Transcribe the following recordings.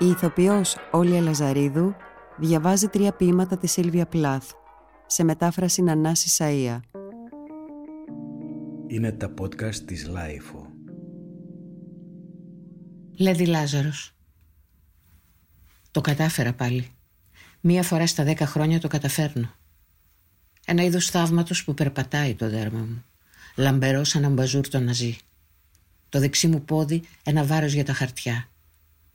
Η ηθοποιός Όλια Λαζαρίδου διαβάζει τρία ποιήματα της Σίλβια Πλαθ σε μετάφραση Νανάς Ησαΐα. Είναι τα podcast της LiFO. Λαίδη Λάζαρος. Το κατάφερα πάλι. Μία φορά στα δέκα χρόνια το καταφέρνω. Ένα είδος θαύματος που περπατάει το δέρμα μου. Λαμπερός σαν ένα αμπαζούρ των Ναζί. Το δεξί μου πόδι ένα βάρος για τα χαρτιά.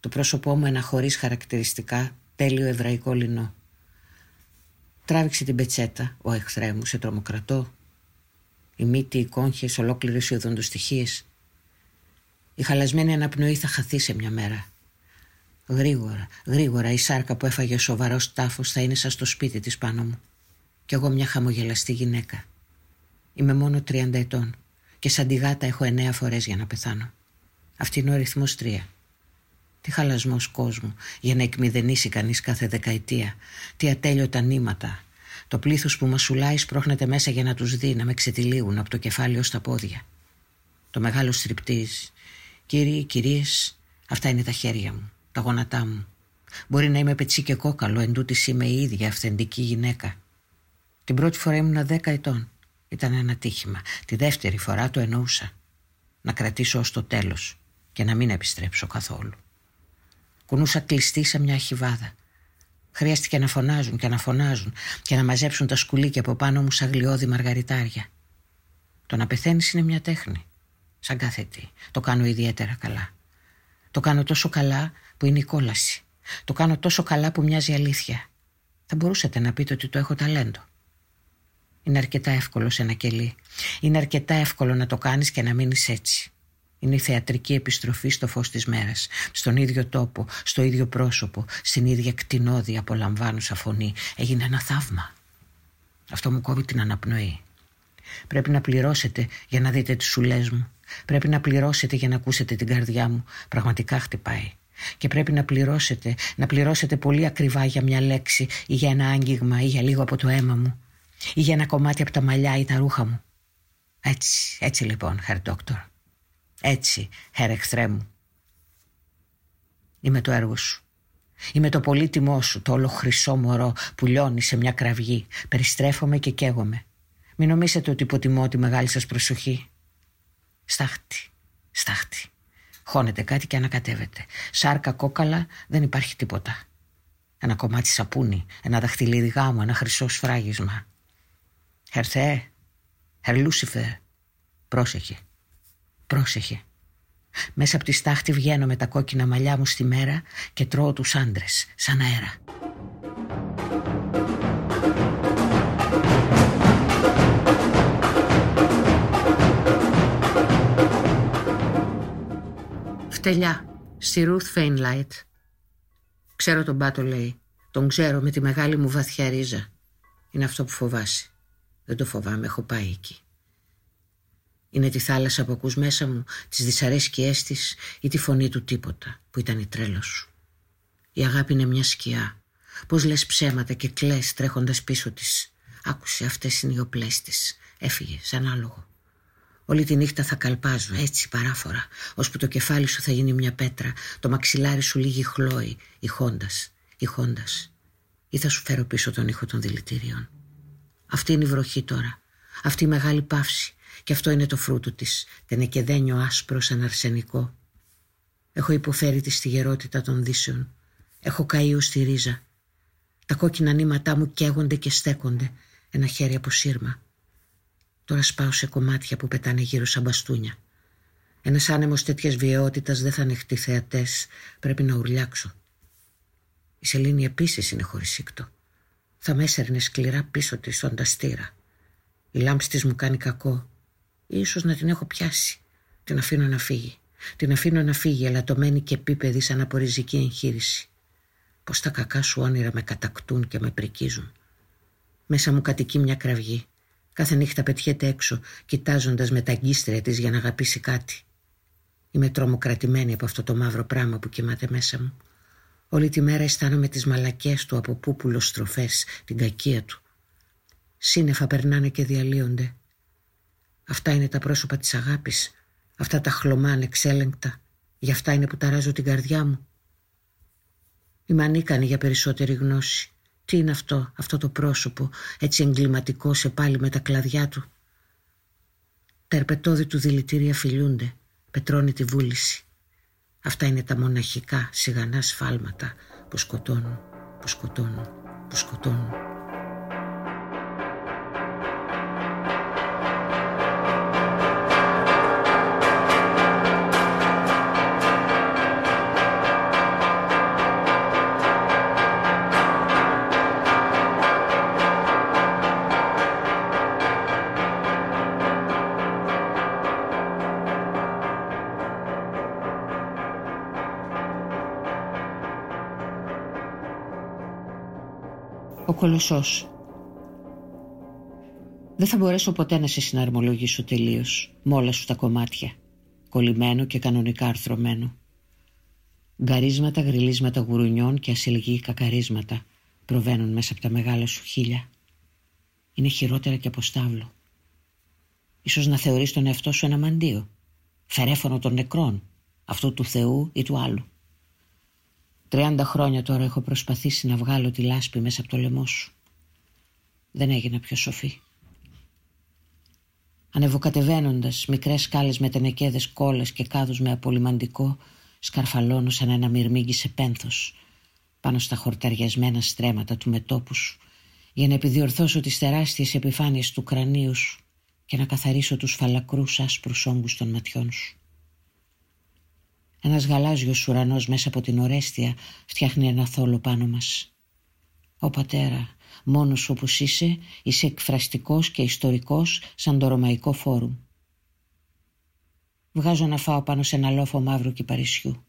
Το πρόσωπό μου ένα χωρίς χαρακτηριστικά τέλειο εβραϊκό λινό. Τράβηξε την πετσέτα ο εχθρέ μου σε τρομοκρατό. Η μύτη, οι κόγχες, ολόκληρες οι οδοντοστοιχίες. Η χαλασμένη αναπνοή θα χαθεί σε μια μέρα. Γρήγορα, γρήγορα η σάρκα που έφαγε ο σοβαρός τάφος θα είναι σαν στο σπίτι της πάνω μου. Κι εγώ μια χαμογελαστή γυναίκα. Είμαι μόνο 30 ετών και σαν τη γάτα έχω εννέα φορές για να πεθάνω. Αυτή είναι ο αριθμό 3. Τι χαλασμός κόσμου για να εκμηδενήσει κανείς κάθε δεκαετία. Τι ατέλειωτα νήματα. Το πλήθος που μασουλάει σπρώχνεται μέσα για να τους δει να με ξετυλίγουν από το κεφάλι ως τα πόδια. Το μεγάλο στριπτή. Κύριοι, κυρίες, αυτά είναι τα χέρια μου τα γόνατά μου. Μπορεί να είμαι πετσί και κόκαλο, εν τούτης είμαι η ίδια αυθεντική γυναίκα. Την πρώτη φορά ήμουν δέκα ετών. Ήταν ένα τύχημα. Τη δεύτερη φορά το εννοούσα. Να κρατήσω ως το τέλος και να μην επιστρέψω καθόλου. Κουνούσα κλειστή σε μια αρχιβάδα. Χρειάστηκε να φωνάζουν και να φωνάζουν και να μαζέψουν τα σκουλίκια από πάνω μου σαν γλιώδη μαργαριτάρια. Το να πεθαίνεις είναι μια τέχνη. Σαν κάθε τι. Το κάνω ιδιαίτερα καλά. Το κάνω τόσο καλά που είναι η κόλαση. Το κάνω τόσο καλά που μοιάζει αλήθεια. Θα μπορούσατε να πείτε ότι το έχω ταλέντο. Είναι αρκετά εύκολο σε ένα κελί. Είναι αρκετά εύκολο να το κάνεις και να μείνεις έτσι. Είναι η θεατρική επιστροφή στο φως της μέρας. Στον ίδιο τόπο, στο ίδιο πρόσωπο, στην ίδια κτηνόδη απολαμβάνουσα φωνή. Έγινε ένα θαύμα. Αυτό μου κόβει την αναπνοή. Πρέπει να πληρώσετε για να δείτε τις σουλές μου. Πρέπει να πληρώσετε για να ακούσετε την καρδιά μου. Πραγματικά χτυπάει. Και πρέπει να πληρώσετε, να πληρώσετε πολύ ακριβά για μια λέξη ή για ένα άγγιγμα ή για λίγο από το αίμα μου ή για ένα κομμάτι από τα μαλλιά ή τα ρούχα μου. Έτσι, έτσι λοιπόν, Herr Doctor. Έτσι, Herr εχθρέ μου. Είμαι το έργο σου. Είμαι το πολύτιμό σου, το όλο χρυσό μωρό που λιώνει σε μια κραυγή. Περιστρέφομαι και καίγομαι. Μην νομίσετε ότι υποτιμώ τη μεγάλη σας προσοχή. Στάχτη, στάχτη. Χώνεται κάτι και ανακατεύεται. Σάρκα κόκαλα δεν υπάρχει τίποτα. Ένα κομμάτι σαπούνι, ένα δαχτυλίδι γάμου, ένα χρυσό σφράγισμα. Ερθέ, Ερ Λούσιφερ, πρόσεχε, πρόσεχε. Μέσα από τη στάχτη βγαίνω με τα κόκκινα μαλλιά μου στη μέρα και τρώω τους άντρες, σαν αέρα. Φτελιά, στη Ruth Φέινλάιτ. Ξέρω τον Πάτο λέει. Τον ξέρω με τη μεγάλη μου βαθιά ρίζα. Είναι αυτό που φοβάσαι. Δεν το φοβάμαι, έχω πάει εκεί. Είναι τη θάλασσα που ακούς μέσα μου, τις δυσαρέσκειές της ή τη φωνή του τίποτα που ήταν η τρέλα σου. Η αγάπη είναι μια σκιά. Πώς λες ψέματα και κλαις τρέχοντας πίσω της. Άκουσε αυτές είναι οι οπλές της. Έφυγε σαν άλογο. Όλη τη νύχτα θα καλπάζω έτσι παράφορα, ώσπου το κεφάλι σου θα γίνει μια πέτρα, το μαξιλάρι σου λίγη χλώη, ηχώντας, ηχώντας. Ή θα σου φέρω πίσω τον ήχο των δηλητηρίων. Αυτή είναι η βροχή τώρα, αυτή η μεγάλη παύση, και αυτό είναι το φρούτο της, τενεκεδένιο άσπρο σαν αρσενικό. Έχω υποφέρει της στιγερότητα των δύσεων. Έχω καεί στη ρίζα. Τα κόκκινα νήματά μου καίγονται και στέκονται, ένα χέρι από σύρμα. Τώρα σπάω σε κομμάτια που πετάνε γύρω σαν μπαστούνια. Ένας άνεμος τέτοιας βιαιότητας δεν θα ανεχτεί θεατές. Πρέπει να ουρλιάξω. Η Σελήνη επίσης είναι χωρίς σύκτο. Θα με έσαιρνε σκληρά πίσω της στον ταστήρα. Η λάμψη της μου κάνει κακό. Ίσως να την έχω πιάσει. Την αφήνω να φύγει. Την αφήνω να φύγει, ελαττωμένη και επίπεδη σαν απορριζική εγχείρηση. Πώς τα κακά σου όνειρα με κατακτούν και με πρικίζουν. Μέσα μου κατοικεί μια κραυγή. Κάθε νύχτα πετιέται έξω, κοιτάζοντας με τα αγκίστρια της για να αγαπήσει κάτι. Είμαι τρομοκρατημένη από αυτό το μαύρο πράγμα που κοιμάται μέσα μου. Όλη τη μέρα αισθάνομαι τις μαλακές του από πούπουλο στροφές, την κακία του. Σύννεφα περνάνε και διαλύονται. Αυτά είναι τα πρόσωπα της αγάπης. Αυτά τα χλωμά ανεξέλεγκτα. Γι' αυτά είναι που ταράζω την καρδιά μου. Είμαι ανίκανη για περισσότερη γνώση. Τι είναι αυτό, αυτό το πρόσωπο, έτσι εγκληματικό σε πάλι με τα κλαδιά του; Τα ερπετώδη του δηλητήρια φιλιούνται, πετρώνει τη βούληση. Αυτά είναι τα μοναχικά σιγανά σφάλματα που σκοτώνουν, που σκοτώνουν, που σκοτώνουν. Ο κολοσσός. Δεν θα μπορέσω ποτέ να σε συναρμολογήσω τελείως με όλα σου τα κομμάτια. Κολλημένο και κανονικά αρθρωμένο. Γκαρίσματα, γριλίσματα γουρουνιών και ασυλγή κακαρίσματα προβαίνουν μέσα από τα μεγάλα σου χείλια. Είναι χειρότερα και από στάβλο. Ίσως να θεωρείς τον εαυτό σου ένα μαντίο. Φερέφωνο των νεκρών, αυτού του Θεού ή του άλλου. Τριάντα χρόνια τώρα έχω προσπαθήσει να βγάλω τη λάσπη μέσα από το λαιμό σου. Δεν έγινα πιο σοφή. Ανεβοκατεβαίνοντας μικρές σκάλες με τενεκέδες κόλλες και κάδους με απολυμαντικό σκαρφαλώνω σαν ένα μυρμήγκι σε πένθος πάνω στα χορταριασμένα στρέμματα του μετόπου σου για να επιδιορθώσω τις τεράστιες επιφάνειες του κρανίου σου και να καθαρίσω τους φαλακρούς άσπρους όγκους των ματιών σου. Ένας γαλάζιος ουρανός μέσα από την ορέστια φτιάχνει ένα θόλο πάνω μας. «Ω πατέρα, μόνος όπως είσαι, είσαι εκφραστικός και ιστορικός σαν το Ρωμαϊκό Φόρουμ. Βγάζω να φάω πάνω σε ένα λόφο μαύρο κυπαρισιού.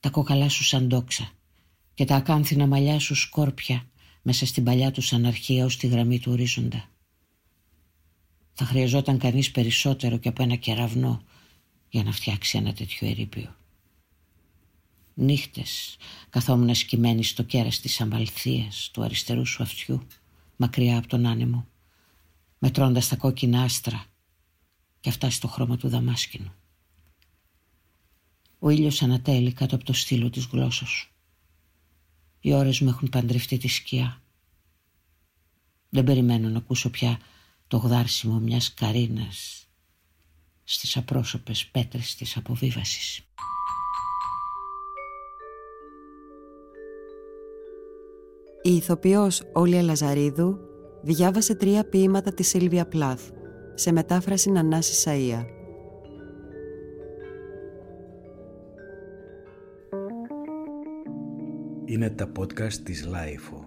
Τα κόκαλά σου σαν τόξα και τα ακάνθινα μαλλιά σου σκόρπια μέσα στην παλιά τους αναρχία ως τη γραμμή του ορίζοντα. Θα χρειαζόταν κανείς περισσότερο και από ένα κεραυνό για να φτιάξει ένα τέτοιο ερείπιο. Νύχτες καθόμουν σκημένη στο κέρας της αμαλθίας του αριστερού σου αυτιού, μακριά από τον άνεμο, μετρώντας τα κόκκινα άστρα και αυτά στο χρώμα του δαμάσκηνου. Ο ήλιος ανατέλει κάτω από το στήλο της γλώσσας σου. Οι ώρες μου έχουν παντρευτεί τη σκιά. Δεν περιμένω να ακούσω πια το γδάρσιμο μιας καρίνας στις απρόσωπες πέτρες της αποβίβασης. Η ηθοποιός Όλια Λαζαρίδου διάβασε τρία ποίηματα της Σίλβια Πλάθ σε μετάφραση Νανάση Σαΐα. Είναι τα podcast της Λάιφο.